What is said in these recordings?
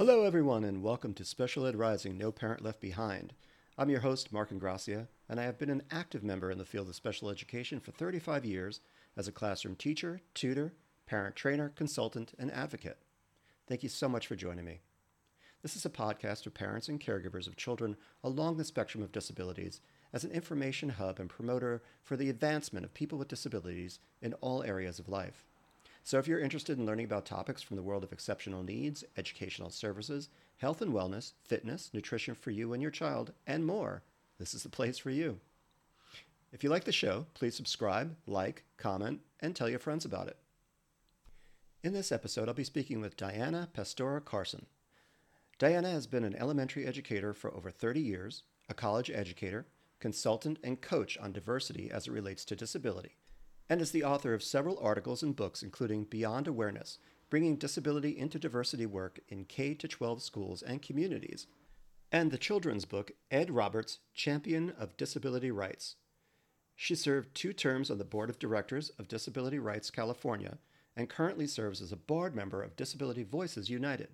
Hello, everyone, and welcome to Special Ed Rising No Parent Left Behind. I'm your host, Mark Ingracia, and I have been an active member in the field of special education for 35 years as a classroom teacher, tutor, parent trainer, consultant, and advocate. Thank you so much for joining me. This is a podcast for parents and caregivers of children along the spectrum of disabilities as an information hub and promoter for the advancement of people with disabilities in all areas of life. So if you're interested in learning about topics from the world of exceptional needs, educational services, health and wellness, fitness, nutrition for you and your child, and more, this is the place for you. If you like the show, please subscribe, like, comment, and tell your friends about it. In this episode, I'll be speaking with Diana Pastora Carson. Diana has been an elementary educator for over 30 years, a college educator, consultant, and coach on diversity as it relates to disability and is the author of several articles and books, including Beyond Awareness Bringing Disability into Diversity Work in K 12 Schools and Communities, and the children's book Ed Roberts, Champion of Disability Rights. She served two terms on the board of directors of Disability Rights California and currently serves as a board member of Disability Voices United.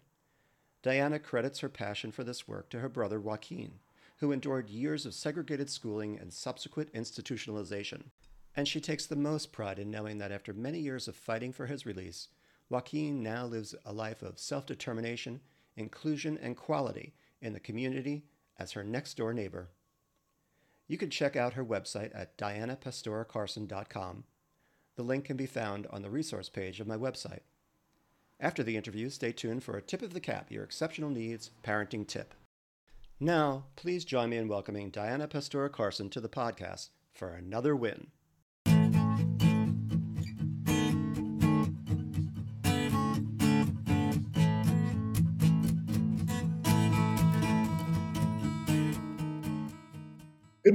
Diana credits her passion for this work to her brother Joaquin, who endured years of segregated schooling and subsequent institutionalization and she takes the most pride in knowing that after many years of fighting for his release, Joaquin now lives a life of self determination, inclusion, and quality in the community as her next door neighbor. You can check out her website at dianapastoracarson.com. The link can be found on the resource page of my website. After the interview, stay tuned for a tip of the cap, your exceptional needs parenting tip. Now, please join me in welcoming Diana Pastora Carson to the podcast for another win.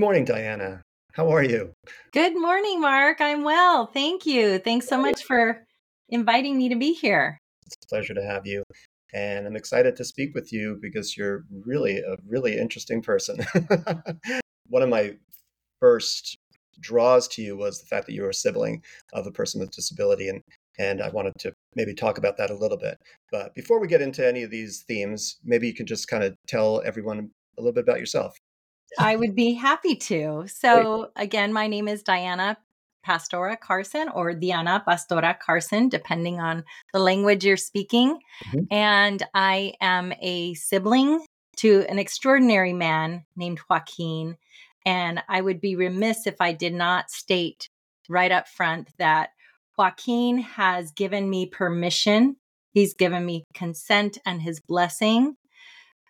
Morning, Diana. How are you? Good morning, Mark. I'm well. Thank you. Thanks so much for inviting me to be here. It's a pleasure to have you. And I'm excited to speak with you because you're really a really interesting person. One of my first draws to you was the fact that you were a sibling of a person with disability and and I wanted to maybe talk about that a little bit. But before we get into any of these themes, maybe you can just kind of tell everyone a little bit about yourself. I would be happy to. So, again, my name is Diana Pastora Carson or Diana Pastora Carson, depending on the language you're speaking. Mm-hmm. And I am a sibling to an extraordinary man named Joaquin. And I would be remiss if I did not state right up front that Joaquin has given me permission. He's given me consent and his blessing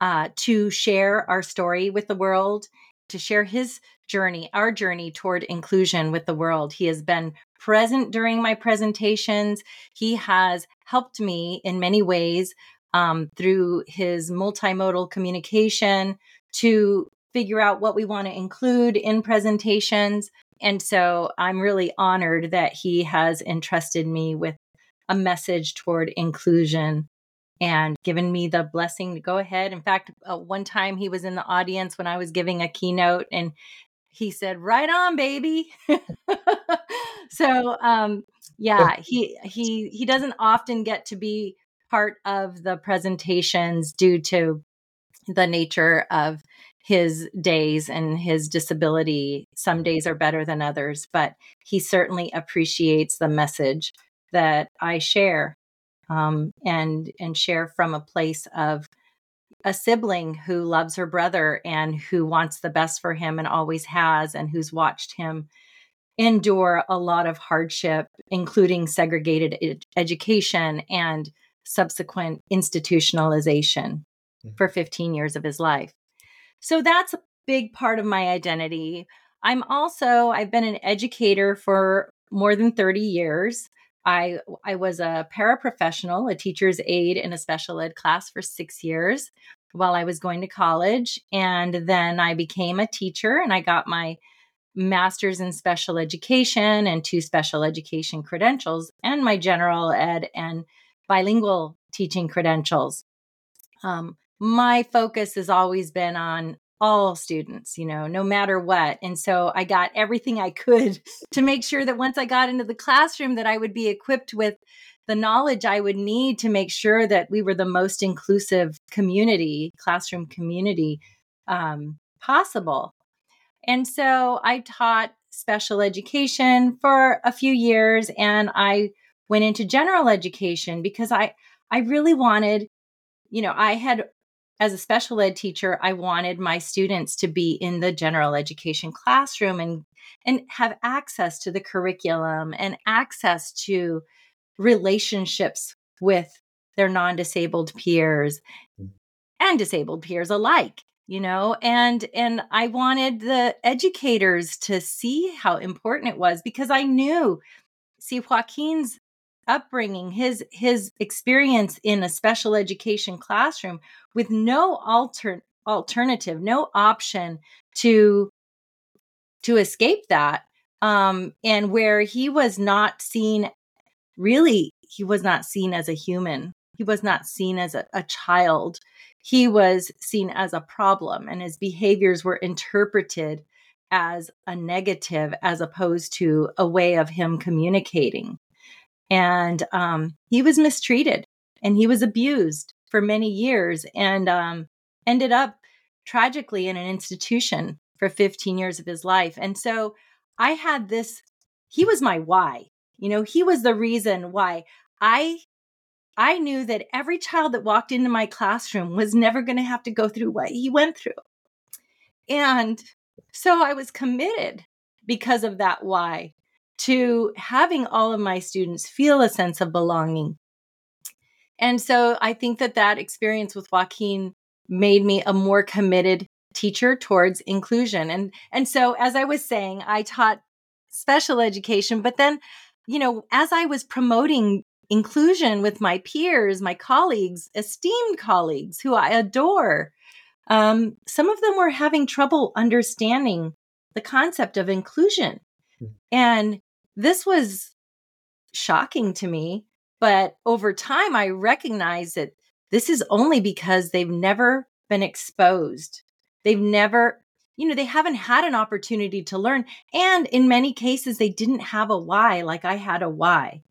uh, to share our story with the world, to share his journey, our journey toward inclusion with the world. He has been present during my presentations. He has helped me in many ways um, through his multimodal communication to figure out what we want to include in presentations. And so I'm really honored that he has entrusted me with a message toward inclusion and given me the blessing to go ahead. In fact, uh, one time he was in the audience when I was giving a keynote and he said, "Right on, baby." so, um, yeah, he he he doesn't often get to be part of the presentations due to the nature of his days and his disability. Some days are better than others, but he certainly appreciates the message that I share um, and and share from a place of a sibling who loves her brother and who wants the best for him and always has and who's watched him endure a lot of hardship including segregated ed- education and subsequent institutionalization mm-hmm. for 15 years of his life. So that's a big part of my identity. I'm also i've been an educator for more than 30 years I I was a paraprofessional, a teacher's aide in a special ed class for 6 years while I was going to college and then I became a teacher and I got my masters in special education and two special education credentials and my general ed and bilingual teaching credentials. Um, my focus has always been on all students, you know, no matter what. And so I got everything I could to make sure that once I got into the classroom that I would be equipped with the knowledge I would need to make sure that we were the most inclusive community, classroom community um, possible. And so I taught special education for a few years and I went into general education because I I really wanted you know I had as a special ed teacher I wanted my students to be in the general education classroom and and have access to the curriculum and access to relationships with their non-disabled peers mm. and disabled peers alike you know and and i wanted the educators to see how important it was because i knew see joaquin's upbringing his his experience in a special education classroom with no alter alternative no option to to escape that um and where he was not seen really he was not seen as a human he was not seen as a, a child he was seen as a problem and his behaviors were interpreted as a negative as opposed to a way of him communicating. And um, he was mistreated and he was abused for many years and um, ended up tragically in an institution for 15 years of his life. And so I had this, he was my why. You know, he was the reason why I I knew that every child that walked into my classroom was never going to have to go through what he went through. And so I was committed because of that why to having all of my students feel a sense of belonging. And so I think that that experience with Joaquin made me a more committed teacher towards inclusion. And and so as I was saying, I taught special education, but then you know, as I was promoting inclusion with my peers, my colleagues, esteemed colleagues who I adore. Um, some of them were having trouble understanding the concept of inclusion. Mm-hmm. And this was shocking to me. But over time, I recognized that this is only because they've never been exposed. They've never, you know, they haven't had an opportunity to learn. And in many cases, they didn't have a why like I had a why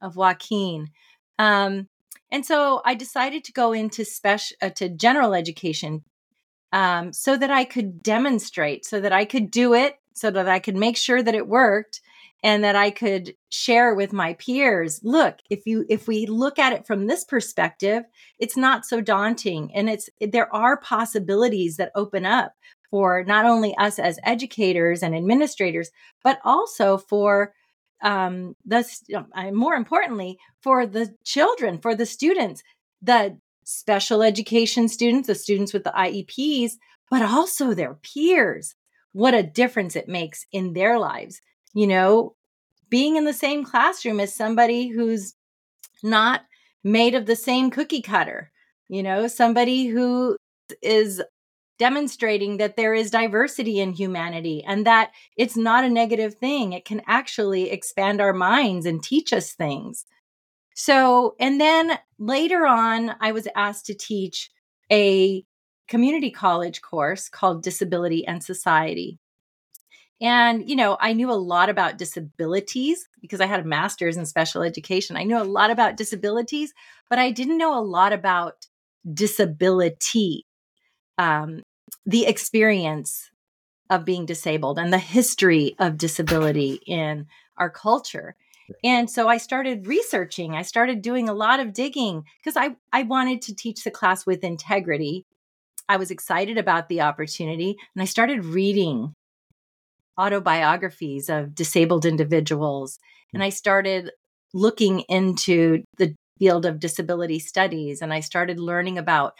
of Joaquin. Um, and so I decided to go into special uh, to general education um, so that I could demonstrate, so that I could do it, so that I could make sure that it worked, and that I could share with my peers. Look, if you if we look at it from this perspective, it's not so daunting, and it's there are possibilities that open up for not only us as educators and administrators, but also for um, the more importantly for the children, for the students, the special education students, the students with the IEPs, but also their peers. What a difference it makes in their lives. You know, being in the same classroom as somebody who's not made of the same cookie cutter, you know, somebody who is demonstrating that there is diversity in humanity and that it's not a negative thing. It can actually expand our minds and teach us things. So, and then later on, I was asked to teach a community college course called Disability and Society. And, you know, I knew a lot about disabilities because I had a master's in special education. I knew a lot about disabilities, but I didn't know a lot about disability um, the experience of being disabled and the history of disability in our culture. And so I started researching. I started doing a lot of digging because I, I wanted to teach the class with integrity. I was excited about the opportunity and I started reading autobiographies of disabled individuals. And hmm. I started looking into the field of disability studies and I started learning about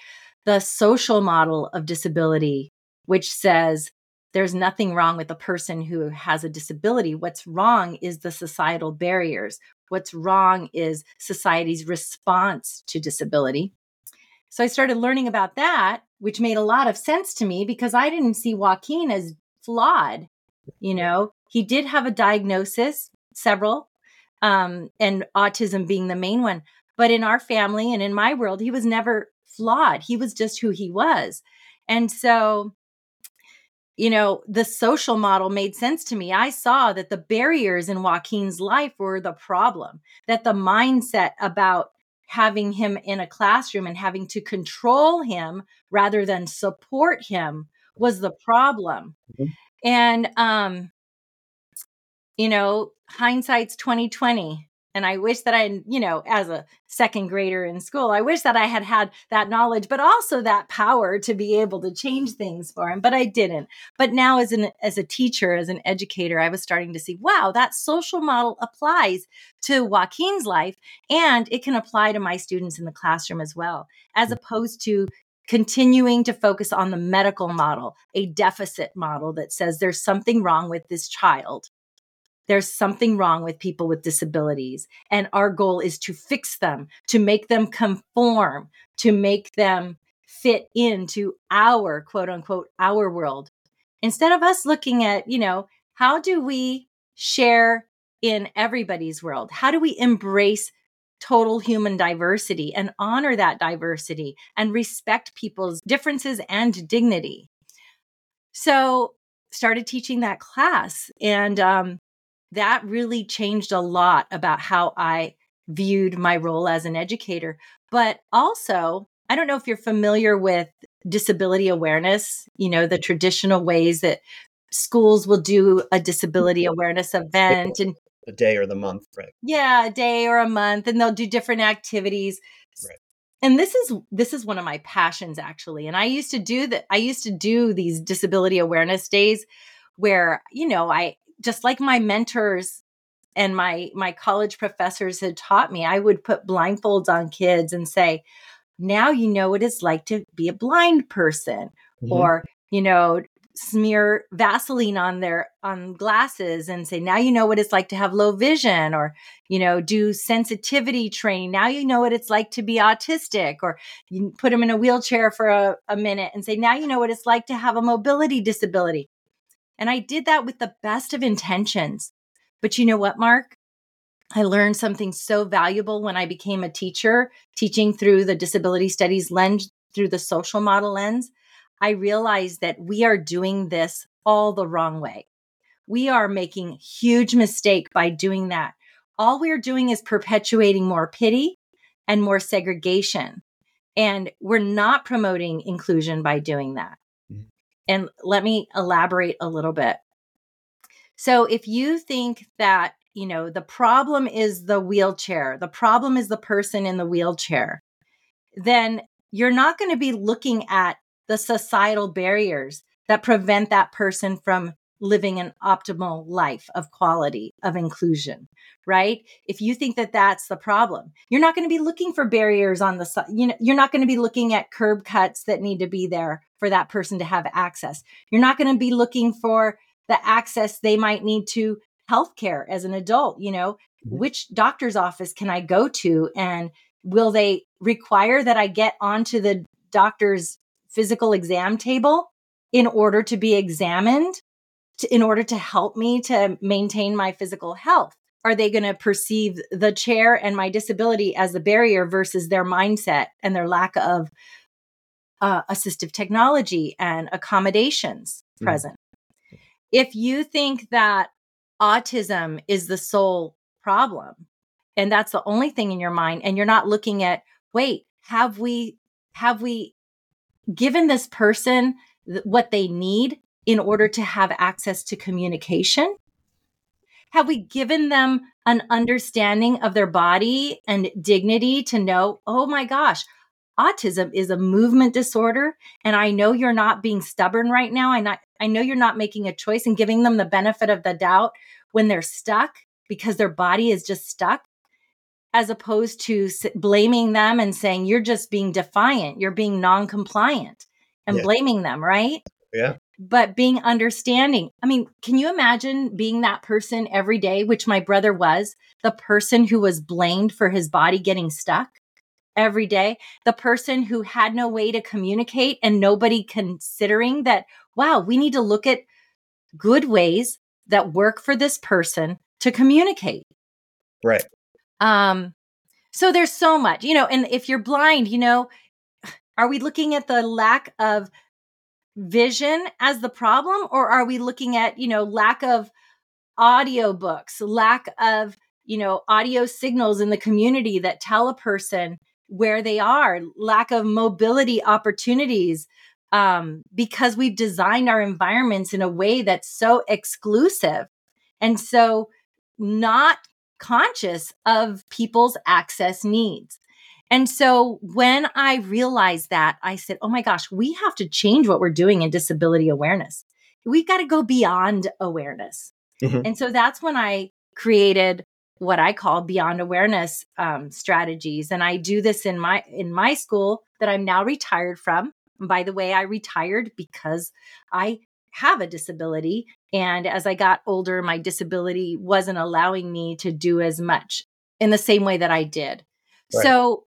the social model of disability, which says there's nothing wrong with a person who has a disability. What's wrong is the societal barriers. What's wrong is society's response to disability. So I started learning about that, which made a lot of sense to me because I didn't see Joaquin as flawed. You know, he did have a diagnosis, several, um, and autism being the main one. But in our family and in my world, he was never flawed. He was just who he was. And so you know, the social model made sense to me. I saw that the barriers in Joaquin's life were the problem, that the mindset about having him in a classroom and having to control him rather than support him was the problem. Mm-hmm. And um you know, hindsight's 2020 and i wish that i you know as a second grader in school i wish that i had had that knowledge but also that power to be able to change things for him but i didn't. But now as an as a teacher as an educator i was starting to see wow that social model applies to joaquin's life and it can apply to my students in the classroom as well as opposed to continuing to focus on the medical model, a deficit model that says there's something wrong with this child there's something wrong with people with disabilities. And our goal is to fix them, to make them conform, to make them fit into our quote unquote, our world. Instead of us looking at, you know, how do we share in everybody's world? How do we embrace total human diversity and honor that diversity and respect people's differences and dignity? So, started teaching that class and um, that really changed a lot about how I viewed my role as an educator. But also, I don't know if you're familiar with disability awareness, you know, the traditional ways that schools will do a disability awareness event and a day or the month, right? Yeah, a day or a month and they'll do different activities. Right. And this is this is one of my passions actually. And I used to do that I used to do these disability awareness days where, you know, I just like my mentors and my my college professors had taught me i would put blindfolds on kids and say now you know what it's like to be a blind person mm-hmm. or you know smear vaseline on their on glasses and say now you know what it's like to have low vision or you know do sensitivity training now you know what it's like to be autistic or you put them in a wheelchair for a, a minute and say now you know what it's like to have a mobility disability and I did that with the best of intentions. But you know what, Mark? I learned something so valuable when I became a teacher, teaching through the disability studies lens, through the social model lens. I realized that we are doing this all the wrong way. We are making huge mistake by doing that. All we're doing is perpetuating more pity and more segregation. And we're not promoting inclusion by doing that. Mm-hmm. And let me elaborate a little bit. So if you think that, you know, the problem is the wheelchair, the problem is the person in the wheelchair, then you're not going to be looking at the societal barriers that prevent that person from living an optimal life of quality of inclusion right? If you think that that's the problem you're not going to be looking for barriers on the side you know you're not going to be looking at curb cuts that need to be there for that person to have access. You're not going to be looking for the access they might need to healthcare as an adult you know? Mm-hmm. which doctor's office can i go to and will they require that i get onto the doctor's physical exam table in order to be examined to, in order to help me to maintain my physical health? Are they going to perceive the chair and my disability as a barrier versus their mindset and their lack of uh, assistive technology and accommodations mm. present? If you think that autism is the sole problem and that's the only thing in your mind and you're not looking at wait have we have we given this person th- what they need in order to have access to communication? Have we given them an understanding of their body and dignity to know, oh my gosh, autism is a movement disorder and I know you're not being stubborn right now. I not I know you're not making a choice and giving them the benefit of the doubt when they're stuck because their body is just stuck as opposed to blaming them and saying you're just being defiant, you're being non-compliant and yeah. blaming them, right? Yeah but being understanding. I mean, can you imagine being that person every day, which my brother was, the person who was blamed for his body getting stuck every day, the person who had no way to communicate and nobody considering that, wow, we need to look at good ways that work for this person to communicate. Right. Um, so there's so much, you know, and if you're blind, you know, are we looking at the lack of vision as the problem or are we looking at, you know, lack of audiobooks, lack of, you know, audio signals in the community that tell a person where they are, lack of mobility opportunities, um, because we've designed our environments in a way that's so exclusive? And so not conscious of people's access needs. And so when I realized that, I said, oh my gosh, we have to change what we're doing in disability awareness. We've got to go beyond awareness. Mm-hmm. And so that's when I created what I call beyond awareness um, strategies. And I do this in my in my school that I'm now retired from. And by the way, I retired because I have a disability. And as I got older, my disability wasn't allowing me to do as much in the same way that I did. Right. So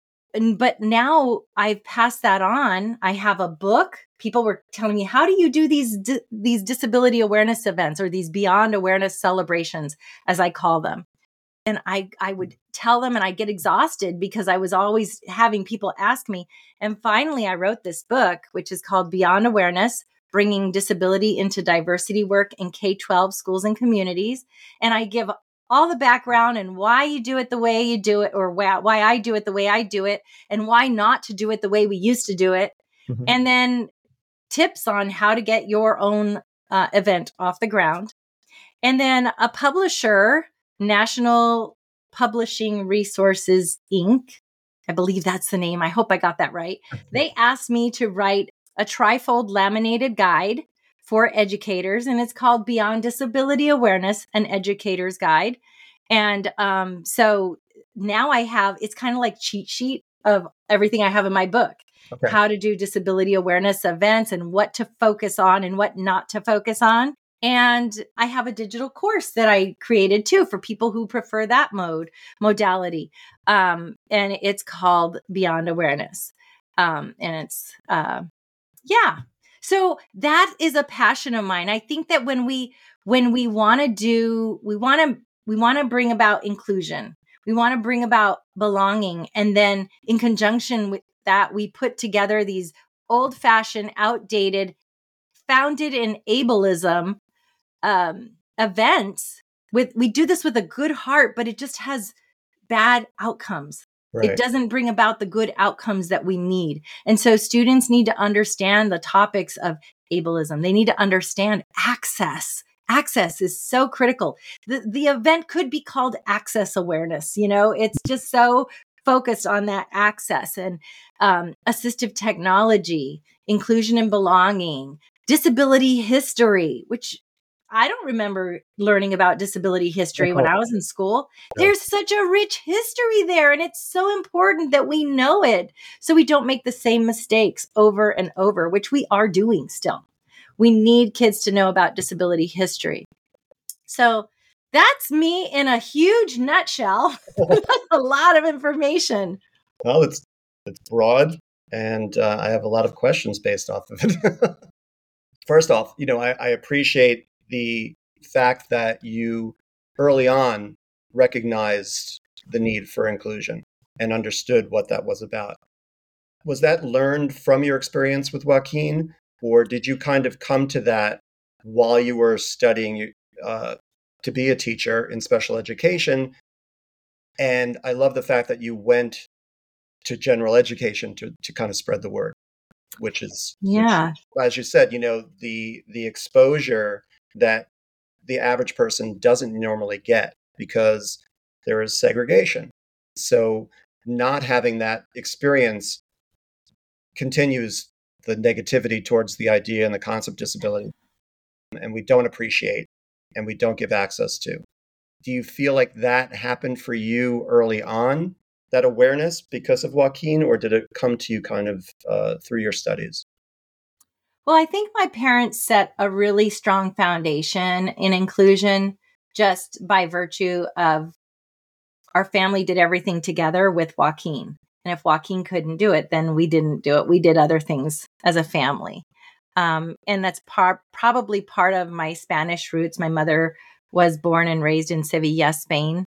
but now I've passed that on. I have a book. People were telling me, "How do you do these di- these disability awareness events or these beyond awareness celebrations, as I call them?" And I I would mm. tell them, and I get exhausted because I was always having people ask me. And finally, I wrote this book, which is called Beyond Awareness: Bringing Disability into Diversity Work in K twelve Schools and Communities. And I give all the background and why you do it the way you do it or why, why I do it the way I do it and why not to do it the way we used to do it. Mm-hmm. And then tips on how to get your own uh, event off the ground. And then a publisher, National Publishing Resources Inc. I believe that's the name. I hope I got that right. They asked me to write a trifold laminated guide for educators, and it's called Beyond Disability Awareness, an Educator's Guide. And um, so now I have it's kind of like cheat sheet of everything I have in my book. Okay. How to do disability awareness events and what to focus on and what not to focus on. And I have a digital course that I created too for people who prefer that mode modality. Um, and it's called Beyond Awareness. Um, and it's uh, yeah, so that is a passion of mine. I think that when we when we want to do we want to we want to bring about inclusion. We want to bring about belonging and then in conjunction with that we put together these old-fashioned outdated founded in ableism um, events with we do this with a good heart but it just has bad outcomes Right. It doesn't bring about the good outcomes that we need. And so students need to understand the topics of ableism. They need to understand access. Access is so critical. The, the event could be called access awareness. You know, it's just so focused on that access and um, assistive technology, inclusion and belonging, disability history, which I don't remember learning about disability history when I was in school. There's such a rich history there, and it's so important that we know it so we don't make the same mistakes over and over, which we are doing still. We need kids to know about disability history. So that's me in a huge nutshell. that's a lot of information. Well, it's it's broad, and uh, I have a lot of questions based off of it. First off, you know, I, I appreciate the fact that you early on recognized the need for inclusion and understood what that was about. Was that learned from your experience with Joaquin, or did you kind of come to that while you were studying uh, to be a teacher in special education? And I love the fact that you went to general education to, to kind of spread the word, which is yeah, which, as you said, you know the the exposure that the average person doesn't normally get because there is segregation. So, not having that experience continues the negativity towards the idea and the concept of disability. And we don't appreciate and we don't give access to. Do you feel like that happened for you early on, that awareness because of Joaquin, or did it come to you kind of uh, through your studies? Well, I think my parents set a really strong foundation in inclusion just by virtue of our family did everything together with Joaquin. And if Joaquin couldn't do it, then we didn't do it. We did other things as a family. Um, and that's par- probably part of my Spanish roots. My mother was born and raised in Sevilla, Spain.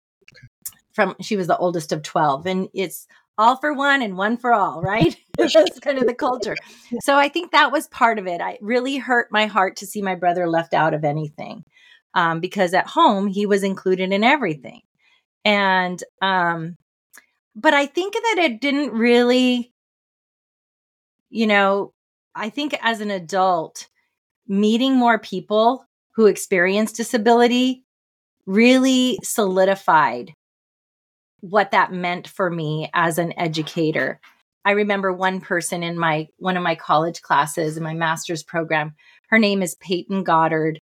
From she was the oldest of 12 and it's all for one and one for all, right? That's kind of the culture. So I think that was part of it. I really hurt my heart to see my brother left out of anything um, because at home he was included in everything. And, um, but I think that it didn't really, you know, I think as an adult, meeting more people who experience disability really solidified what that meant for me as an educator. I remember one person in my one of my college classes in my master's program. Her name is Peyton Goddard,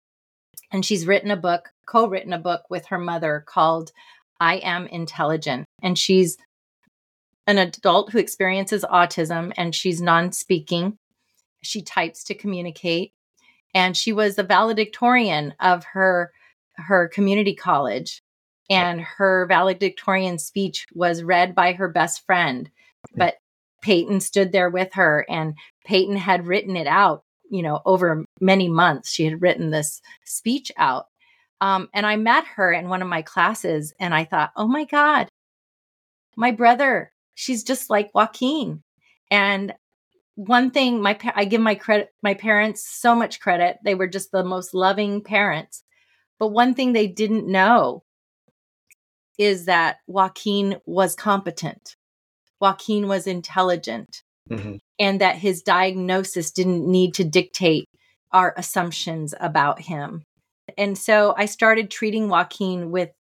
and she's written a book, co-written a book with her mother called I Am Intelligent. And she's an adult who experiences autism and she's non-speaking. She types to communicate and she was the valedictorian of her her community college and her valedictorian speech was read by her best friend but peyton stood there with her and peyton had written it out you know over many months. She had written this speech out. Um, and i met her in one of my classes and i thought oh my god my brother she's just like joaquin. And one thing my I give my credit my parents so much credit. They were just the most loving parents. But one thing they didn't know is that Joaquin was competent. Joaquin was intelligent. Mm-hmm. And that his diagnosis didn't need to dictate our assumptions about him. And so I started treating Joaquin with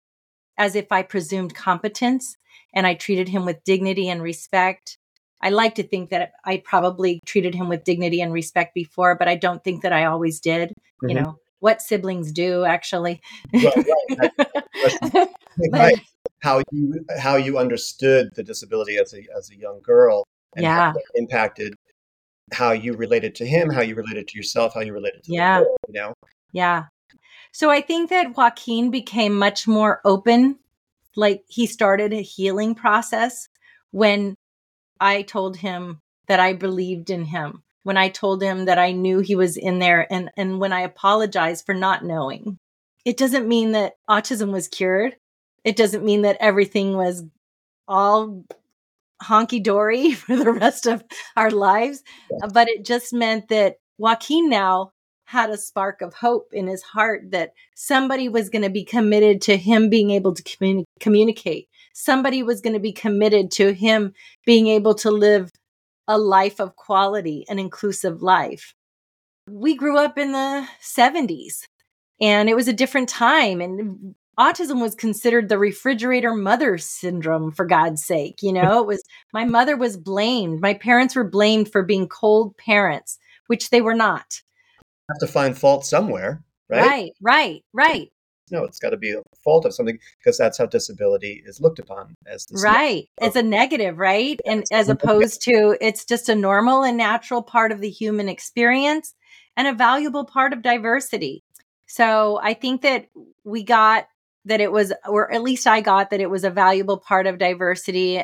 as if I presumed competence and I treated him with dignity and respect I like to think that I probably treated him with dignity and respect before, but I don't think that I always did. Mm-hmm. You know, what siblings do actually. Right, right. right. How you how you understood the disability as a as a young girl and yeah. impacted how you related to him, how you related to yourself, how you related to yeah. World, you know? Yeah. So I think that Joaquin became much more open. Like he started a healing process when I told him that I believed in him, when I told him that I knew he was in there, and, and when I apologized for not knowing. It doesn't mean that autism was cured. It doesn't mean that everything was all honky dory for the rest of our lives, but it just meant that Joaquin now had a spark of hope in his heart that somebody was going to be committed to him being able to communi- communicate, somebody was going to be committed to him being able to live a life of quality, an inclusive life. We grew up in the 70s and it was a different time and autism was considered the refrigerator mother syndrome for god's sake you know? It was my mother was blamed. My parents were blamed for being cold parents which they were not. Have to find fault somewhere right? Right right right no, it's got to be a fault of something because that's how disability is looked upon as right. It's a negative, right? And as opposed to it's just a normal and natural part of the human experience and a valuable part of diversity. So I think that we got that it was, or at least I got that it was a valuable part of diversity.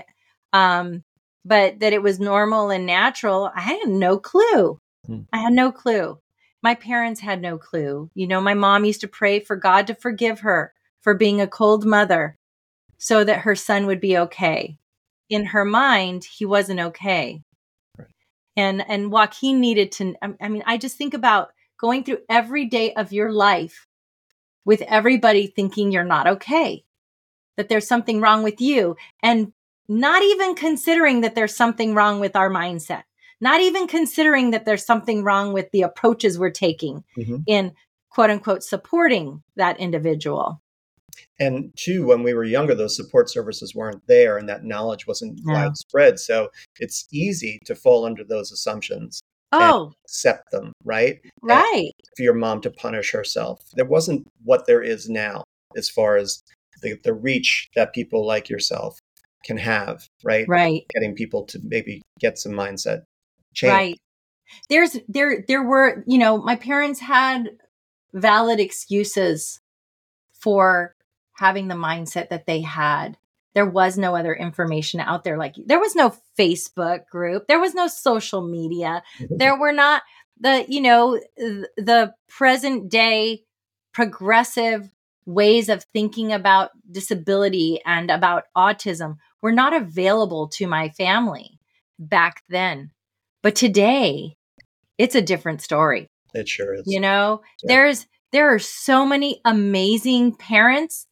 Um, but that it was normal and natural, I had no clue. Hmm. I had no clue my parents had no clue. You know, my mom used to pray for God to forgive her for being a cold mother so that her son would be okay. In her mind, he wasn't okay. And and Joaquin needed to I mean, I just think about going through every day of your life with everybody thinking you're not okay. That there's something wrong with you and not even considering that there's something wrong with our mindset not even considering that there's something wrong with the approaches we're taking mm-hmm. in quote unquote supporting that individual. And two, when we were younger, those support services weren't there and that knowledge wasn't widespread. So it's easy to fall under those assumptions. Oh, accept them, right? Right. And for your mom to punish herself. There wasn't what there is now as far as the, the reach that people like yourself can have, right? Right. Getting people to maybe get some mindset change. Right. There's there there were, you know, my parents had valid excuses for having the mindset that they had. There was no other information out there like there was no Facebook group, there was no social media. There were not the, you know, the present day progressive ways of thinking about disability and about autism were not available to my family back then. But today, it's a different story. It sure is. You know, yeah. there's there are so many amazing parents,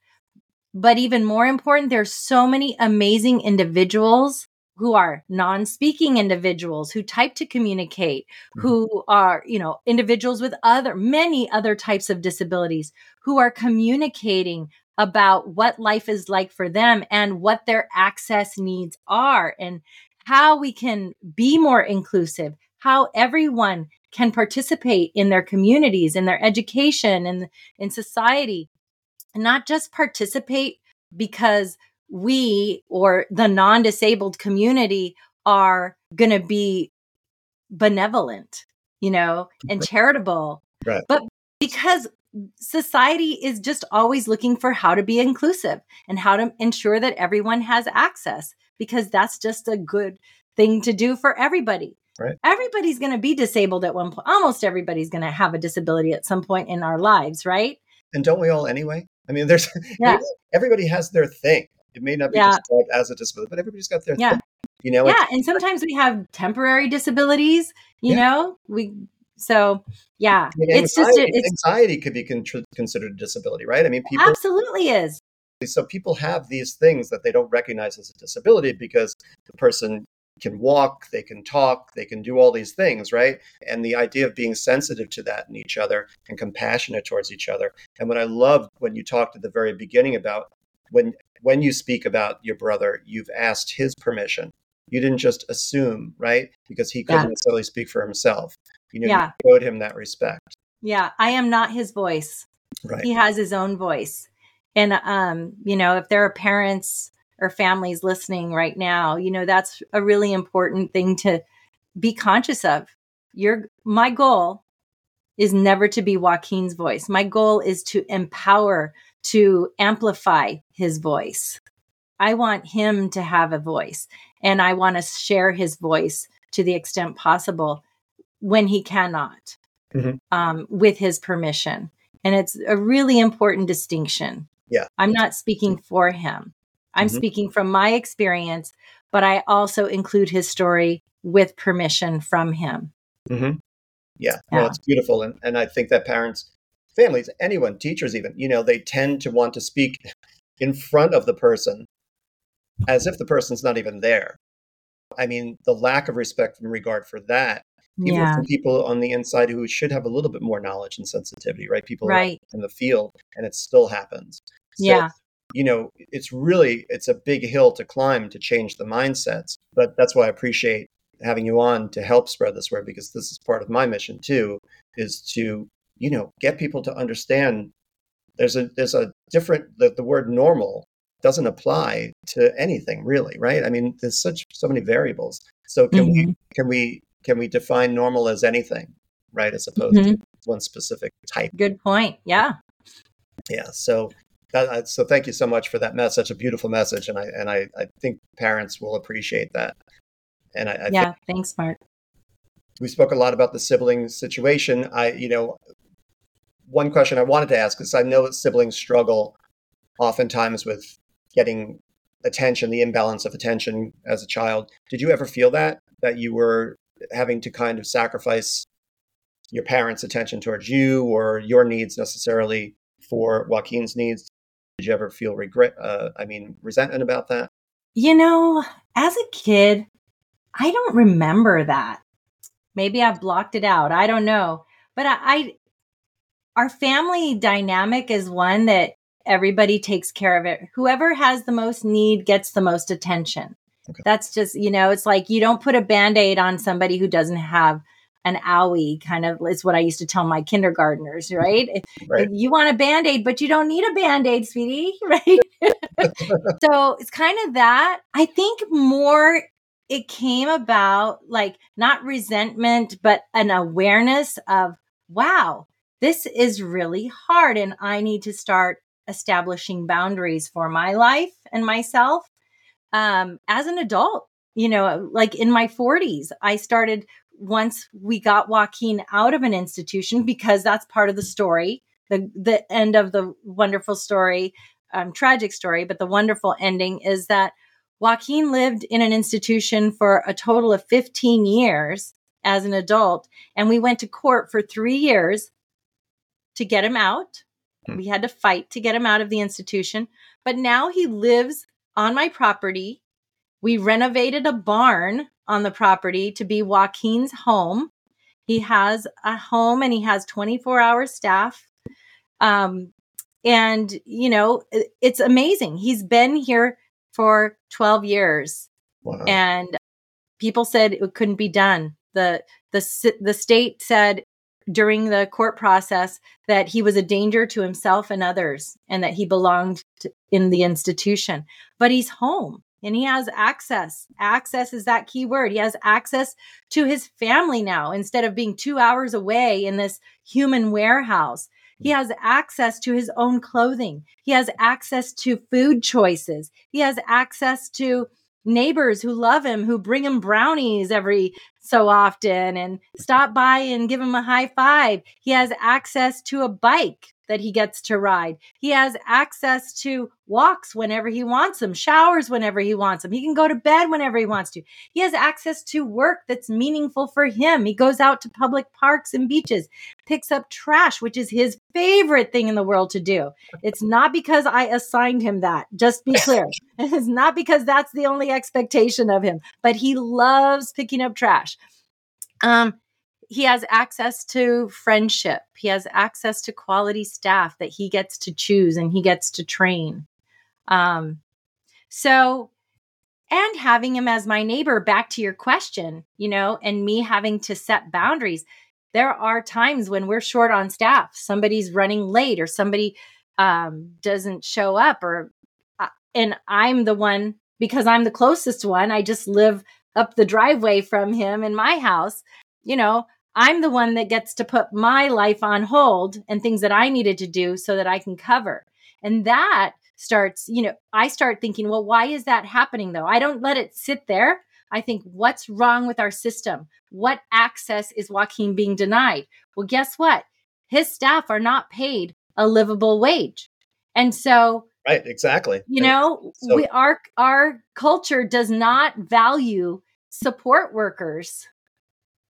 but even more important, there's so many amazing individuals who are non-speaking individuals who type to communicate mm-hmm. who are you know individuals with other many other types of disabilities who are communicating about what life is like for them and what their access needs are and how we can be more inclusive how everyone can participate in their communities in their education and in society and not just participate because we or the non disabled community are going to be benevolent, you know, and charitable. Right. But because society is just always looking for how to be inclusive and how to ensure that everyone has access because that's just a good thing to do for everybody. Right. Everybody's going to be disabled at one point. Almost everybody's going to have a disability at some point in our lives, right? And don't we all anyway? I mean, there's yeah. everybody has their thing. It may not be yeah. described as a disability, but everybody's got their yeah. thing. You know, yeah, and sometimes we have temporary disabilities. You yeah. know, we so yeah, I mean, it's just it's, anxiety could be con- considered a disability, right? I mean, people absolutely is. So people have these things that they don't recognize as a disability because the person can walk, they can talk, they can do all these things, right? And the idea of being sensitive to that in each other and compassionate towards each other. And what I loved when you talked at the very beginning about when when you speak about your brother, you've asked his permission. You didn't just assume, right? Because he couldn't yeah. necessarily speak for himself. You know, yeah. you showed him that respect. Yeah, I am not his voice. Right. He has his own voice. And um, you know, if there are parents or families listening right now, you know, that's a really important thing to be conscious of. Your my goal is never to be Joaquin's voice. My goal is to empower to amplify his voice. I want him to have a voice and I want to share his voice to the extent possible when he cannot, mm-hmm. um, with his permission. And it's a really important distinction. Yeah. I'm not speaking for him, I'm mm-hmm. speaking from my experience, but I also include his story with permission from him. Mm-hmm. Yeah, yeah. No, it's beautiful. And, and I think that parents families, anyone, teachers even, you know, they tend to want to speak in front of the person as if the person's not even there. I mean, the lack of respect and regard for that, even yeah. from people on the inside who should have a little bit more knowledge and sensitivity, right? People right. in the field, and it still happens. So, yeah. You know, it's really it's a big hill to climb to change the mindsets. But that's why I appreciate having you on to help spread this word because this is part of my mission too, is to you know get people to understand there's a there's a different the, the word normal doesn't apply to anything really right i mean there's such so many variables so can mm-hmm. we can we can we define normal as anything right as opposed mm-hmm. to one specific type good point yeah yeah so that, uh, so thank you so much for that message such a beautiful message and i and i, I think parents will appreciate that and i, I yeah think thanks mark we spoke a lot about the sibling situation i you know one question I wanted to ask is I know that siblings struggle oftentimes with getting attention, the imbalance of attention as a child. Did you ever feel that that you were having to kind of sacrifice your parents' attention towards you or your needs necessarily for Joaquin's needs? Did you ever feel regret? Uh, I mean, resentment about that? You know, as a kid, I don't remember that. Maybe I've blocked it out. I don't know. But I, I our family dynamic is one that everybody takes care of it. Whoever has the most need gets the most attention. Okay. That's just, you know, it's like you don't put a band aid on somebody who doesn't have an owie, kind of is what I used to tell my kindergartners, right? right. You want a band aid, but you don't need a band aid, sweetie, right? so it's kind of that. I think more it came about like not resentment, but an awareness of, wow, this is really hard and I need to start establishing boundaries for my life and myself um, as an adult. You know, like in my 40s, I started once we got Joaquin out of an institution because that's part of the story, the the end of the wonderful story, um, tragic story, but the wonderful ending is that Joaquin lived in an institution for a total of 15 years as an adult, and we went to court for three years to get him out. Hmm. We had to fight to get him out of the institution, but now he lives on my property. We renovated a barn on the property to be Joaquin's home. He has a home and he has 24 hour staff. Um, and, you know, it's amazing. He's been here for 12 years. Wow. And people said it couldn't be done. The the the state said during the court process that he was a danger to himself and others and that he belonged to, in the institution. But he's home and he has access. Access is that key word. He has access to his family now instead of being 2 hours away in this human warehouse. He has access to his own clothing. He has access to food choices. He has access to neighbors who love him, who bring him brownies every so often and stop by and give him a high five. He has access to a bike that he gets to ride. He has access to walks whenever he wants them, showers whenever he wants them. He can go to bed whenever he wants to. He has access to work that's meaningful for him. He goes out to public parks and beaches, picks up trash, which is his favorite thing in the world to do. It's not because I assigned him that, just be clear. it's not because that's the only expectation of him, but he loves picking up trash. Um, he has access to friendship. He has access to quality staff that he gets to choose and he gets to train. Um, so, and having him as my neighbor, back to your question, you know, and me having to set boundaries. There are times when we're short on staff, somebody's running late or somebody um, doesn't show up, or, uh, and I'm the one because I'm the closest one. I just live up the driveway from him in my house. You know, I'm the one that gets to put my life on hold and things that I needed to do so that I can cover. And that starts, you know, I start thinking, well, why is that happening though? I don't let it sit there. I think, what's wrong with our system? What access is Joaquin being denied? Well, guess what? His staff are not paid a livable wage. And so, right, exactly. You know, so- we, our our culture does not value support workers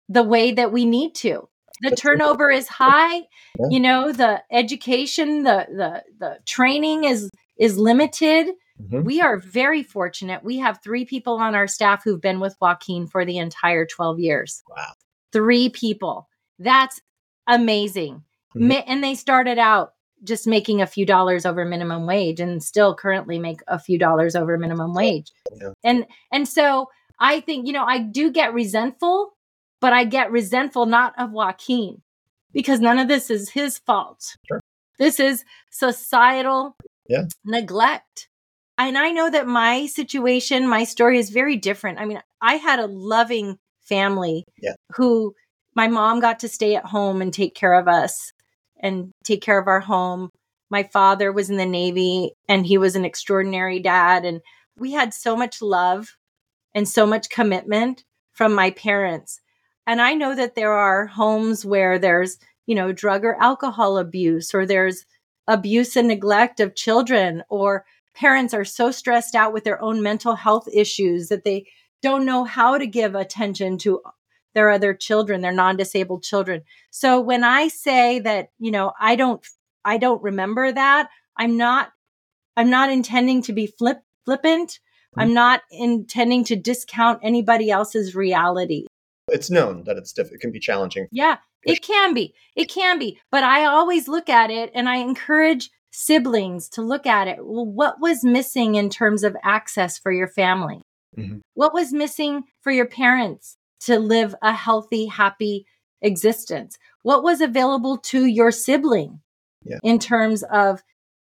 the way that we need to. The turnover is high yeah. you know the education the the the training is is limited. Mm-hmm. we are very fortunate. We have three people on our staff who've been with joaquin for the entire 12 years. Wow. Three people. That's amazing. Mm-hmm. and they started out just making a few dollars over minimum wage and still currently make a few dollars over minimum wage. Yeah. and and so i think you know i do get resentful but I get resentful not of Joaquin because none of this is his fault. Sure. This is societal yeah. neglect. And I know that my situation, my story is very different. I mean, I had a loving family yeah. who my mom got to stay at home and take care of us and take care of our home. My father was in the Navy and he was an extraordinary dad. And we had so much love and so much commitment from my parents. And I know that there are homes where there's, you know, drug or alcohol abuse, or there's abuse and neglect of children, or parents are so stressed out with their own mental health issues that they don't know how to give attention to their other children, their non-disabled children. So when I say that, you know, I don't I don't remember that, I'm not I'm not intending to be flip flippant. I'm mm. not intending to discount anybody else's reality it's known that it's diff- it can be challenging. Yeah, it can be. It can be. But I always look at it and I encourage siblings to look at it. Well, what was missing in terms of access for your family? Mm-hmm. What was missing for your parents to live a healthy, happy existence? What was available to your sibling yeah. in terms of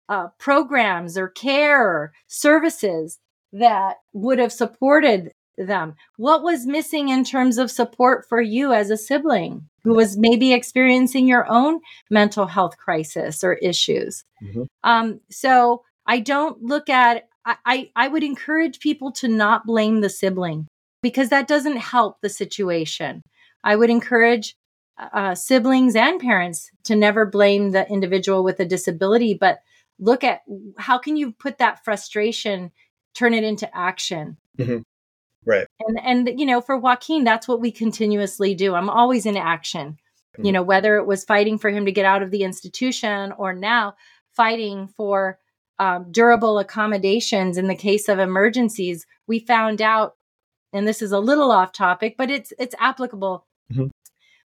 uh, programs or care or services that would have supported them? What was missing in terms of support for you as a sibling who was maybe experiencing your own mental health crisis or issues? Mm-hmm. Um, so I don't look at, I, I, I would encourage people to not blame the sibling because that doesn't help the situation. I would encourage uh, siblings and parents to never blame the individual with a disability, but look at how can you put that frustration turn it into action. Mm-hmm. Right. And and you know, for Joaquin, that's what we continuously do. I'm always in action. Mm-hmm. You know, whether it was fighting for him to get out of the institution or now fighting for um, durable accommodations in the case of emergencies, we found out, and this is a little off topic, but it's it's applicable. Mm-hmm.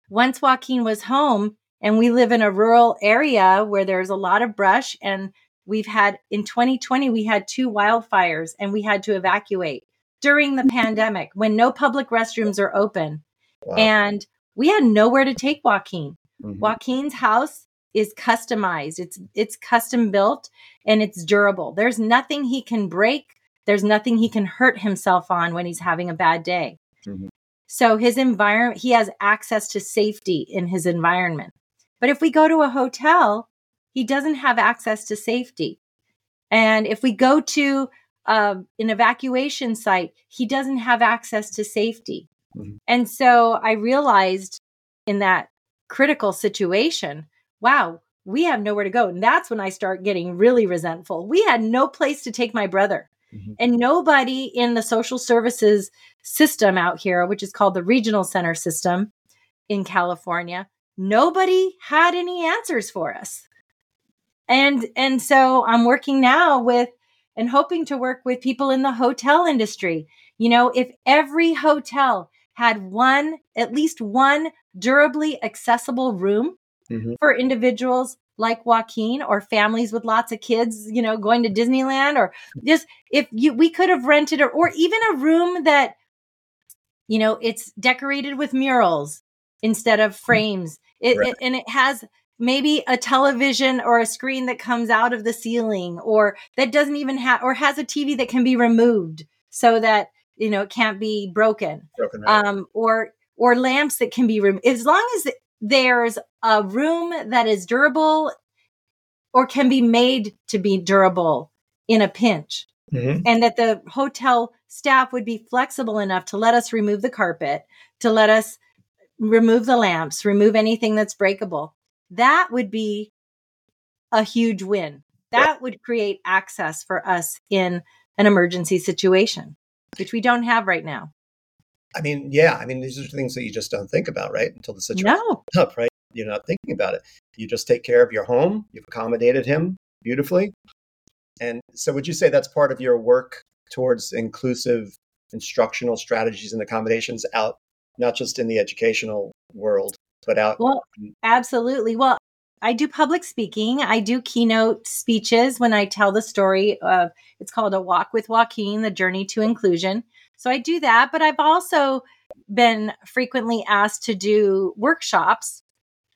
Once Joaquin was home, and we live in a rural area where there's a lot of brush, and we've had in 2020 we had two wildfires, and we had to evacuate during the pandemic when no public restrooms are open, wow. and we had nowhere to take Joaquin. Mm-hmm. Joaquin's house is customized. It's it's custom built and it's durable. There's nothing he can break. There's nothing he can hurt himself on when he's having a bad day. Mm-hmm. So his environment, he has access to safety in his environment. But if we go to a hotel, he doesn't have access to safety. And if we go to uh, an evacuation site, he doesn't have access to safety. Mm-hmm. And so I realized in that critical situation, wow, we have nowhere to go. And that's when I start getting really resentful. We had no place to take my brother. Mm-hmm. And nobody in the social services system out here, which is called the regional center system in California, nobody had any answers for us. And and so I'm working now with and hoping to work with people in the hotel industry. You know, if every hotel had one at least one durably accessible room mm-hmm. for individuals like Joaquin or families with lots of kids, you know, going to Disneyland or just if you we could have rented or, or even a room that you know, it's decorated with murals instead of frames. It, right. it and it has maybe a television or a screen that comes out of the ceiling or that doesn't even have or has a TV that can be removed so that you know it can't be broken, broken right. um or or lamps that can be removed as long as there's a room that is durable or can be made to be durable in a pinch. Mm-hmm. And that the hotel staff would be flexible enough to let us remove the carpet, to let us remove the lamps, remove anything that's breakable. That would be a huge win. That would create access for us in an emergency situation, which we don't have right now. I mean, yeah, I mean, these are things that you just don't think about, right? Until the situation no. up, right? You're not thinking about it. You just take care of your home. You've accommodated him beautifully. And so, would you say that's part of your work towards inclusive instructional strategies and accommodations out, not just in the educational world, but out? Well, absolutely. Well, I do public speaking. I do keynote speeches when I tell the story of it's called A Walk with Joaquin, the journey to inclusion. So I do that, but I've also been frequently asked to do workshops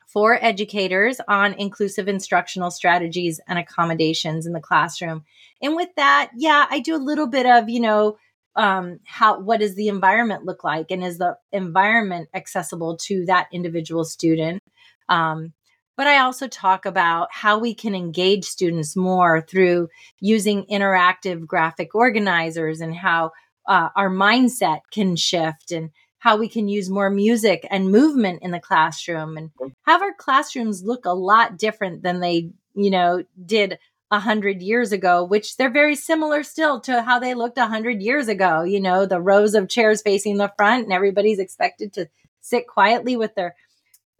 for educators on inclusive instructional strategies and accommodations in the classroom. And with that, yeah, I do a little bit of, you know, um, how what does the environment look like, and is the environment accessible to that individual student? Um, but I also talk about how we can engage students more through using interactive graphic organizers and how uh, our mindset can shift and how we can use more music and movement in the classroom and have our classrooms look a lot different than they you know did a hundred years ago which they're very similar still to how they looked a hundred years ago you know the rows of chairs facing the front and everybody's expected to sit quietly with their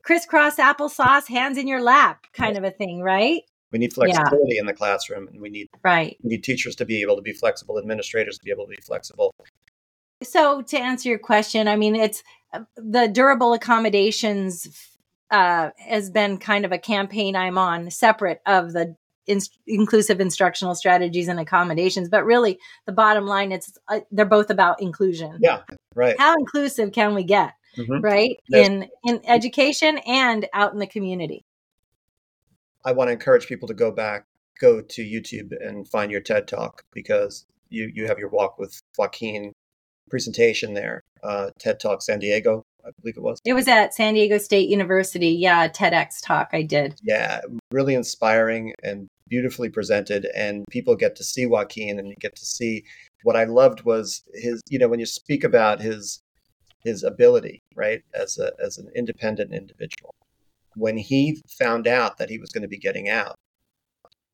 crisscross applesauce hands in your lap kind of a thing right we need flexibility yeah. in the classroom, and we need right. We need teachers to be able to be flexible, administrators to be able to be flexible. So, to answer your question, I mean, it's the durable accommodations uh, has been kind of a campaign I'm on, separate of the in- inclusive instructional strategies and accommodations. But really, the bottom line, it's uh, they're both about inclusion. Yeah, right. How inclusive can we get? Mm-hmm. Right in in education and out in the community. I want to encourage people to go back, go to YouTube and find your TED Talk because you you have your walk with Joaquin presentation there. Uh, TED Talk San Diego, I believe it was. It was at San Diego State University. Yeah, TEDx talk I did. Yeah, really inspiring and beautifully presented, and people get to see Joaquin and you get to see. What I loved was his, you know, when you speak about his his ability, right, as a as an independent individual, when he found out that he was going to be getting out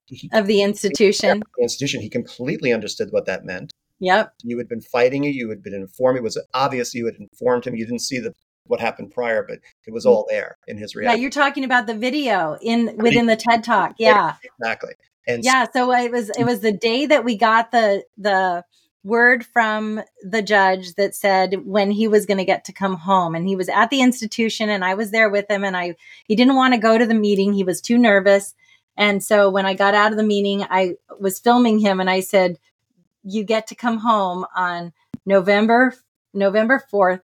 he, of the institution, the institution, he completely understood what that meant. Yep. You had been fighting it. You had been informed. It was obvious you had informed him. You didn't see the what happened prior, but it was mm. all there in his reality. Yeah, you're talking about the video in within the TED Talk. Yeah. exactly. And Yeah, so it was it mm. was the day that we got the the word from the judge that said when he was going to get to come home and he was at the institution and I was there with him and I he didn't want to go to the meeting he was too nervous and so when I got out of the meeting I was filming him and I said you get to come home on November November 4th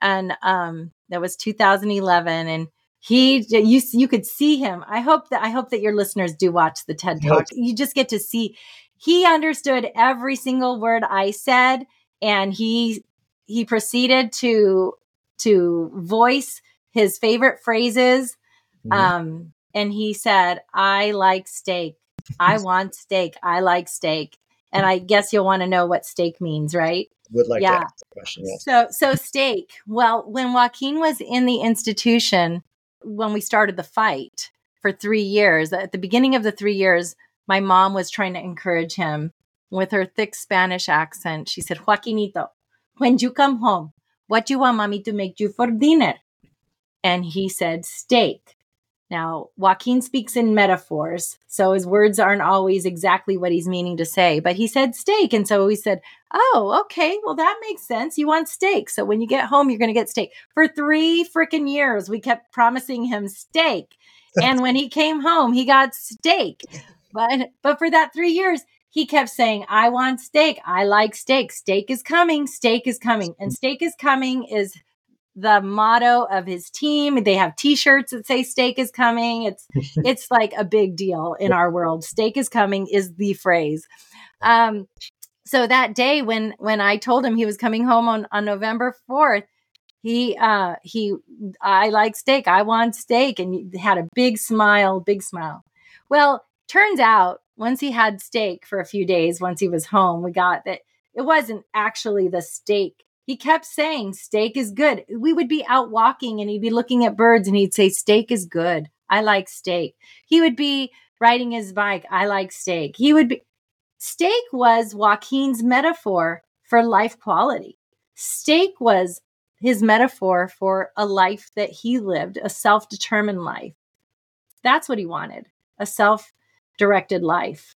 and um that was 2011 and he you you could see him. I hope that i hope that your listeners do watch the ted talk. You just get to see he understood every single word i said and he he proceeded to to voice his favorite phrases Mhm. um and he said i like steak. I want steak. I like steak. And i guess you'll want to know what steak means right would like yeah. to ask the question. Yes. so so steak. Well, when Joaquin was in the institution when we started the fight for 3 years, at the beginning of the 3 years, my mom was trying to encourage him with her thick Spanish accent. She said, "Joaquinito, when you come home, what do you want mommy to make you for dinner?" And he said, "Steak." Now, Joaquin speaks in metaphors, so his words aren't always exactly what he's meaning to say, but he said steak. And so we said, Oh, okay. Well, that makes sense. You want steak. So when you get home, you're going to get steak. For three freaking years, we kept promising him steak. And when he came home, he got steak. But but for that 3 years, he kept saying, "I want steak. I like steak. Steak is coming. Steak is coming." And steak is coming is the motto of his team. They have t-shirts that say steak is coming. It's it's like a big deal in our world. Steak is coming is the phrase. Um so that day when when I told him he was coming home on on November 4th, he uh he I like steak. I want steak and he had a big smile, big smile. Well, turns out once he had steak for a few days, once he was home, we got that it wasn't actually the steak. He kept saying steak is good. We would be out walking and he'd be looking at birds and he'd say steak is good. I like steak. He would be riding his bike. I like steak. He would be steak was Joaquin's metaphor for life quality. Steak was his metaphor for a life that he lived, a self determined life. That's what he wanted a self directed life.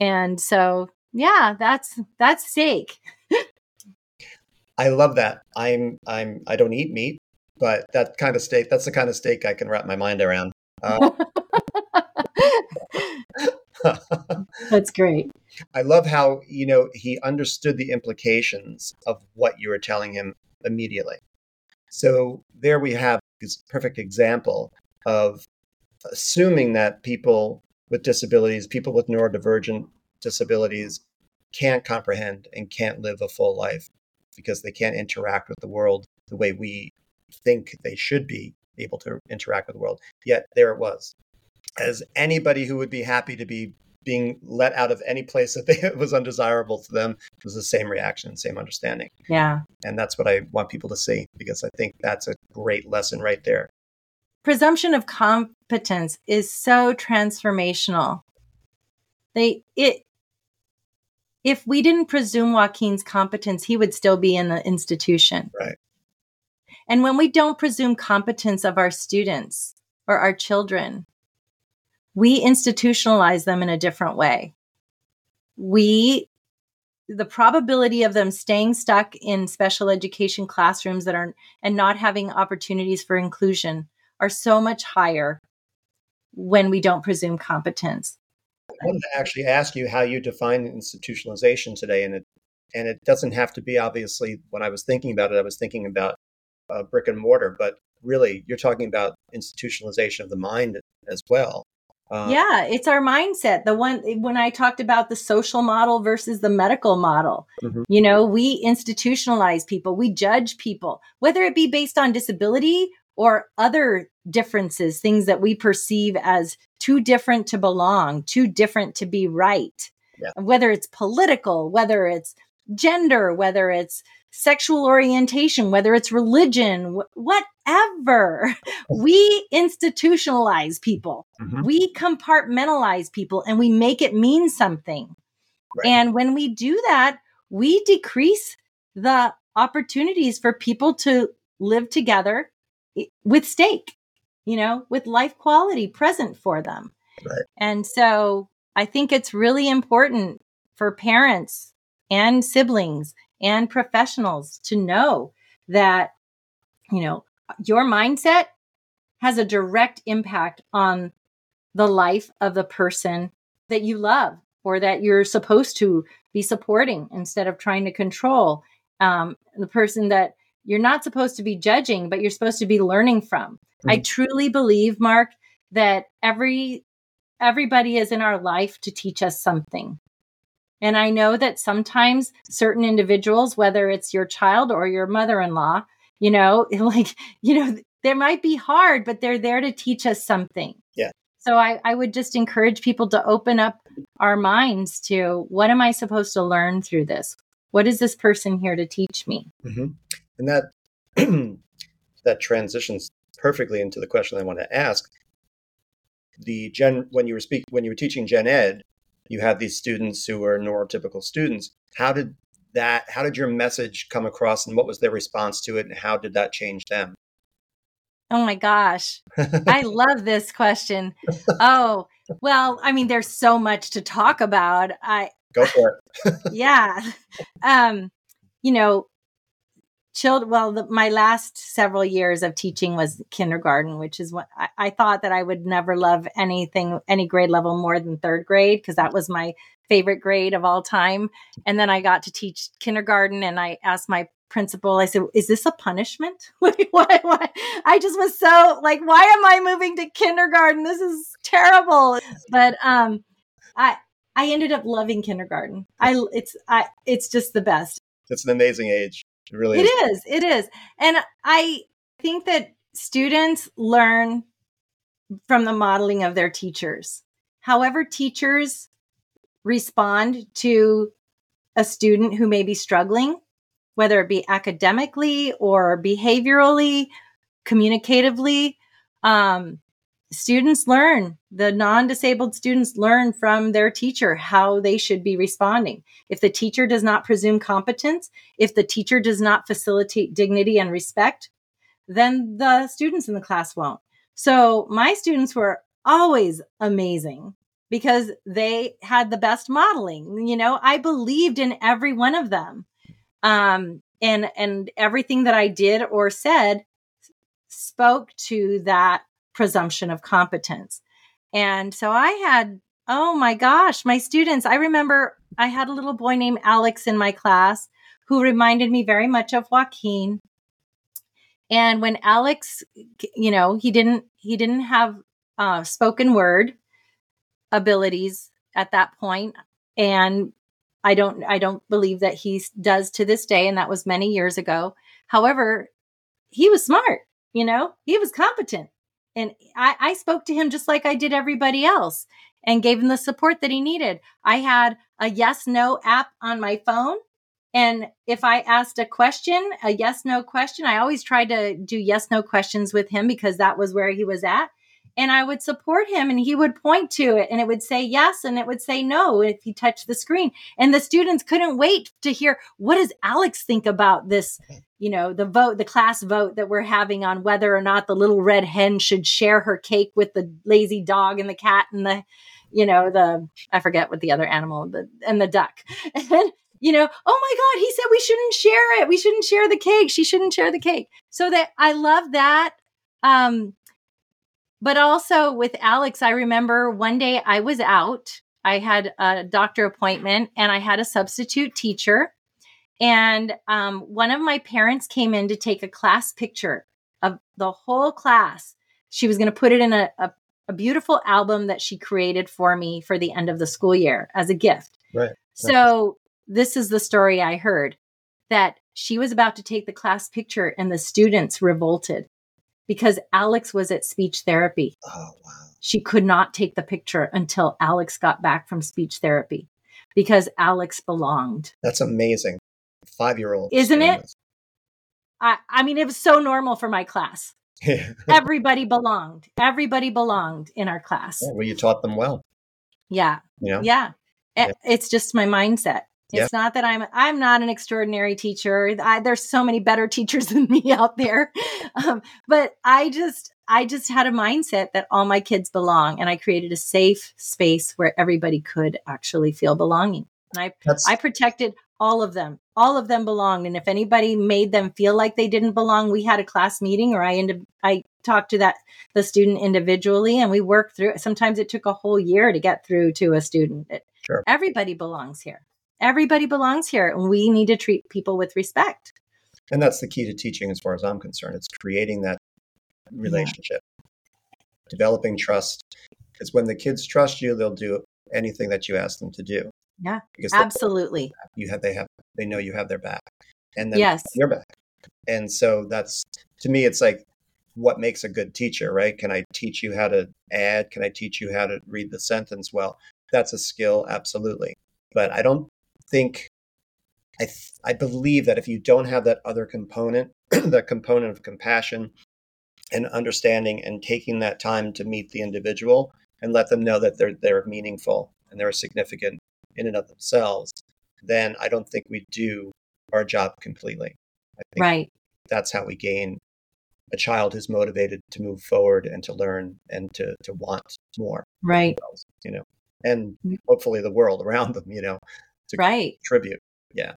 And so, yeah, that's that's steak. I love that. I'm I'm I don't eat meat, but that kind of steak that's the kind of steak I can wrap my mind around. Uh, that's great. I love how you know he understood the implications of what you were telling him immediately. So there we have this perfect example of assuming that people with disabilities, people with neurodivergent disabilities, can't comprehend and can't live a full life because they can't interact with the world the way we think they should be able to interact with the world. Yet there it was. As anybody who would be happy to be being let out of any place that they, was undesirable to them was the same reaction, same understanding. Yeah. And that's what I want people to see because I think that's a great lesson right there. Presumption of competence is so transformational. They it if we didn't presume Joaquin's competence, he would still be in the institution. Right. And when we don't presume competence of our students or our children, we institutionalize them in a different way. We, the probability of them staying stuck in special education classrooms that are and not having opportunities for inclusion are so much higher when we don't presume competence. I wanted to actually ask you how you define institutionalization today, and it and it doesn't have to be obviously. When I was thinking about it, I was thinking about uh, brick and mortar, but really, you're talking about institutionalization of the mind as well. Uh, yeah, it's our mindset. The one when I talked about the social model versus the medical model, mm-hmm. you know, we institutionalize people, we judge people, whether it be based on disability or other differences, things that we perceive as too different to belong, too different to be right. Yeah. Whether it's political, whether it's gender, whether it's sexual orientation, whether it's religion, wh- whatever. we institutionalize people, mm-hmm. we compartmentalize people, and we make it mean something. Right. And when we do that, we decrease the opportunities for people to live together with steak, you know, with life quality present for them. Right. And so I think it's really important for parents and siblings and professionals to know that, you know, your mindset has a direct impact on the life of the person that you love or that you're supposed to be supporting instead of trying to control um, the person that you're not supposed to be judging but you're supposed to be learning from mm-hmm. i truly believe mark that every everybody is in our life to teach us something and i know that sometimes certain individuals whether it's your child or your mother-in-law you know like you know they might be hard but they're there to teach us something yeah so I, I would just encourage people to open up our minds to what am I supposed to learn through this? What is this person here to teach me? Mm-hmm. And that that transitions perfectly into the question I want to ask. The gen when you were speak when you were teaching gen ed, you had these students who were neurotypical students. How did that how did your message come across and what was their response to it and how did that change them? Oh my gosh. I love this question. Oh, well, I mean, there's so much to talk about. I go for it. yeah. Um, you know, children, well, the, my last several years of teaching was kindergarten, which is what I, I thought that I would never love anything, any grade level more than third grade, because that was my favorite grade of all time. And then I got to teach kindergarten and I asked my principal. I said, "Is this a punishment? why, why? I just was so like, why am I moving to kindergarten? This is terrible." But um, I I ended up loving kindergarten. I it's I it's just the best. It's an amazing age. It really it is. is. It is, and I think that students learn from the modeling of their teachers. However, teachers respond to a student who may be struggling whether it be academically or behaviorally, communicatively. Um, students learn, the non disabled students learn from their teacher how they should be responding. If the teacher does not presume competence, if the teacher does not facilitate dignity and respect, then the students in the class won't. So my students were always amazing because they had the best modeling. You know, I believed in every one of them um, and and everything that I did or said spoke to that presumption of competence. And so I had, oh my gosh, my students. I remember I had a little boy named Alex in my class who reminded me very much of Joaquin. And when Alex, you know, he didn't he didn't have uh, spoken word abilities at that point, and I don't I don't believe that he does to this day, and that was many years ago. However, he was smart, you know, he was competent. And I, I spoke to him just like I did everybody else and gave him the support that he needed. I had a yes no app on my phone. And if I asked a question, a yes no question, I always tried to do yes no questions with him because that was where he was at and I would support him and he would point to it and it would say yes and it would say no if he touched the screen. And the students couldn't wait to hear what does Alex think about this, you know, the vote, the class vote that we're having on whether or not the little red hen should share her cake with the lazy dog and the cat and the, you know, the I forget what the other animal, the and the duck. And you know, oh my God, he said we shouldn't share it. We shouldn't share the cake. She shouldn't share the cake. So that I love that. Um, but also with Alex, I remember one day I was out. I had a doctor appointment and I had a substitute teacher. And um, one of my parents came in to take a class picture of the whole class. She was going to put it in a, a, a, beautiful album that she created for me for the end of the school year as a gift. Right. So, this is the story I heard that she was about to take the class picture and the students revolted because Alex was at speech therapy. Oh, wow. She could not take the picture until Alex got back from speech therapy because Alex belonged. That's amazing. Five year old. Isn't it? I, I mean, it was so normal for my class. Everybody belonged. Everybody belonged in our class. Yeah, well, you taught them well. Yeah. Yeah. yeah. It's just my mindset. It's not that I'm I'm not an extraordinary teacher. I, there's so many better teachers than me out there, um, but I just I just had a mindset that all my kids belong, and I created a safe space where everybody could actually feel belonging. And I That's- I protected all of them. All of them belonged, and if anybody made them feel like they didn't belong, we had a class meeting, or I ended I talked to that the student individually, and we worked through. it. Sometimes it took a whole year to get through to a student. It, sure. Everybody belongs here everybody belongs here. And we need to treat people with respect. And that's the key to teaching as far as i'm concerned. It's creating that relationship yeah. developing trust because when the kids trust you they'll do anything that you ask them to do. Yeah because absolutely. you have they have they know you have their back and then yes. your back. And so that's to me it's like what makes a good teacher right? Can i teach you how to add? Can i teach you how to read the sentence? Well that's a skill absolutely. But i don't think I th- I believe that if you don't have that other component, that component of compassion and understanding and taking that time to meet the individual and let them know that they're they're meaningful and they're significant in and of themselves, then I don't think we do our job completely. right. That's how we gain a child who's motivated to move forward and to learn and to to want more. Right. You know, and mm. hopefully the world around them. You know, to right. contribute. Yeah,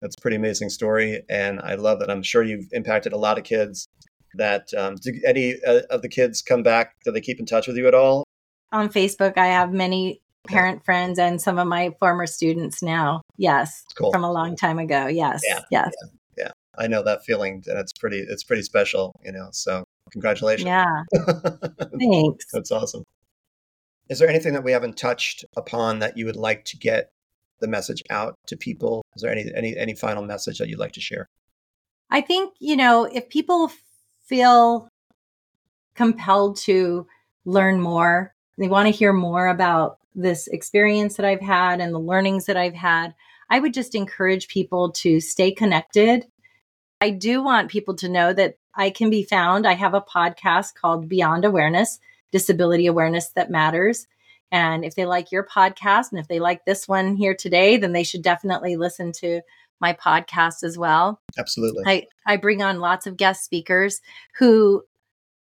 that's a pretty amazing story, and I love that. I'm sure you've impacted a lot of kids. That um, do any uh, of the kids come back? Do they keep in touch with you at all? On Facebook, I have many parent friends and some of my former students now. Yes, cool. from a long time ago. Yes, yeah, yes, yeah, yeah. I know that feeling, and it's pretty. It's pretty special, you know. So congratulations. Yeah, thanks. That's awesome. Is there anything that we haven't touched upon that you would like to get the message out to people? Is there any any any final message that you'd like to share? I think, you know, if people feel compelled to learn more, they want to hear more about this experience that I've had and the learnings that I've had, I would just encourage people to stay connected. I do want people to know that I can be found. I have a podcast called Beyond Awareness Disability Awareness That Matters. And if they like your podcast and if they like this one here today, then they should definitely listen to my podcast as well. Absolutely. I, I bring on lots of guest speakers who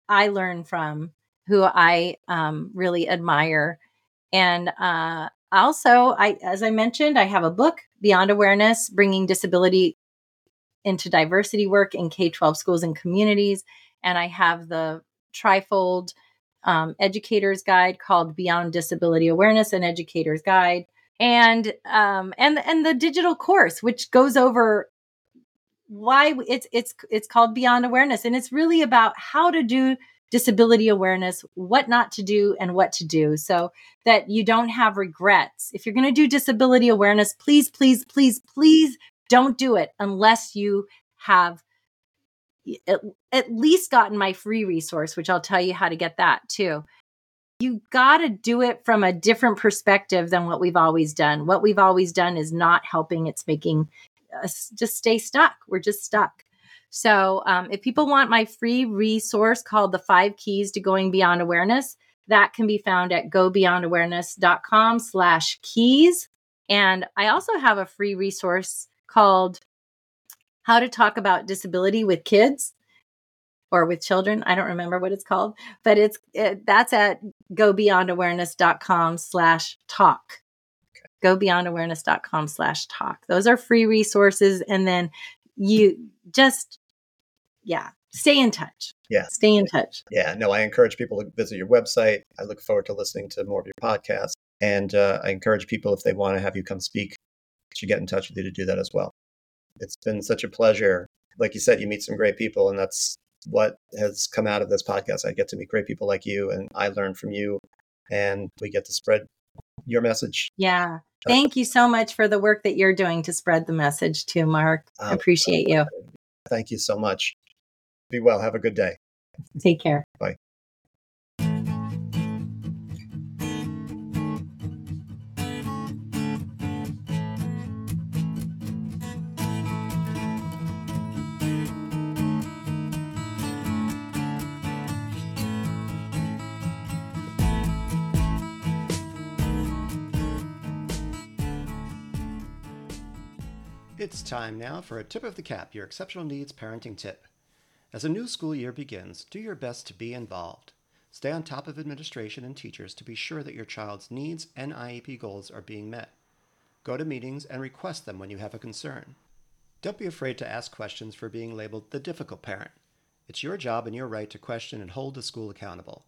I learn from, who I um, really admire. And uh, also, I, as I mentioned, I have a book, Beyond Awareness, bringing disability into diversity work in K 12 schools and communities. And I have the trifold um, educator's guide called Beyond Disability Awareness and Educator's Guide, and um, and and the digital course, which goes over why it's it's it's called Beyond Awareness, and it's really about how to do disability awareness, what not to do, and what to do, so that you don't have regrets. If you're going to do disability awareness, please, please, please, please don't do it unless you have at, at least gotten my free resource, which I'll tell you how to get that too. You got to do it from a different perspective than what we've always done. What we've always done is not helping, it's making us just stay stuck. We're just stuck. So, um, if people want my free resource called The Five Keys to Going Beyond Awareness, that can be found at gobeyondawareness.com slash keys. And I also have a free resource called how to talk about disability with kids or with children. I don't remember what it's called, but it's it, that's at gobeyondawareness.com slash talk. Gobeyondawareness.com slash talk. Those are free resources. And then you just, yeah, stay in touch. Yeah. Stay in touch. Yeah. No, I encourage people to visit your website. I look forward to listening to more of your podcasts. And uh, I encourage people, if they want to have you come speak, to get in touch with you to do that as well. It's been such a pleasure. Like you said, you meet some great people, and that's what has come out of this podcast. I get to meet great people like you, and I learn from you, and we get to spread your message. Yeah. Thank you so much for the work that you're doing to spread the message too, Mark. Um, Appreciate you. Thank you so much. Be well. Have a good day. Take care. Bye. It's time now for a tip of the cap, your exceptional needs parenting tip. As a new school year begins, do your best to be involved. Stay on top of administration and teachers to be sure that your child's needs and IEP goals are being met. Go to meetings and request them when you have a concern. Don't be afraid to ask questions for being labeled the difficult parent. It's your job and your right to question and hold the school accountable.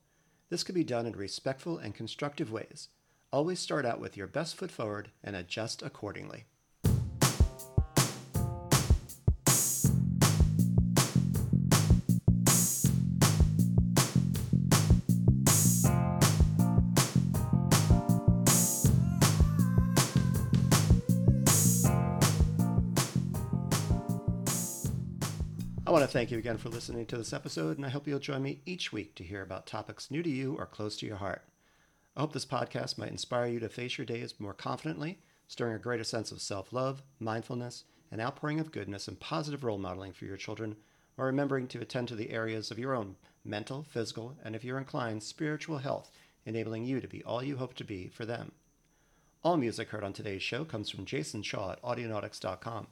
This can be done in respectful and constructive ways. Always start out with your best foot forward and adjust accordingly. I want to thank you again for listening to this episode, and I hope you'll join me each week to hear about topics new to you or close to your heart. I hope this podcast might inspire you to face your days more confidently, stirring a greater sense of self love, mindfulness, and outpouring of goodness and positive role modeling for your children, while remembering to attend to the areas of your own mental, physical, and if you're inclined, spiritual health, enabling you to be all you hope to be for them. All music heard on today's show comes from Jason Shaw at Audionautix.com.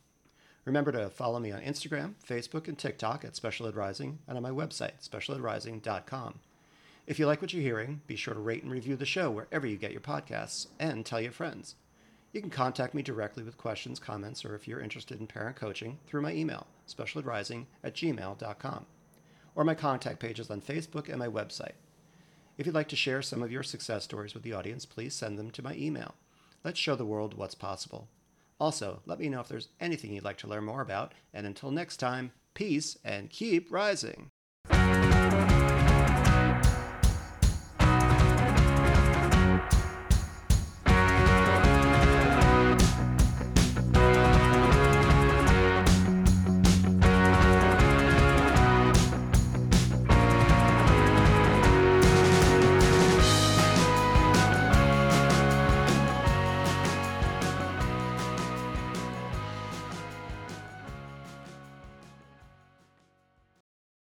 Remember to follow me on Instagram, Facebook, and TikTok at Special Ed Rising and on my website, specialedrising.com. If you like what you're hearing, be sure to rate and review the show wherever you get your podcasts and tell your friends. You can contact me directly with questions, comments, or if you're interested in parent coaching through my email, specialedrising at gmail.com, or my contact pages on Facebook and my website. If you'd like to share some of your success stories with the audience, please send them to my email. Let's show the world what's possible. Also, let me know if there's anything you'd like to learn more about, and until next time, peace and keep rising.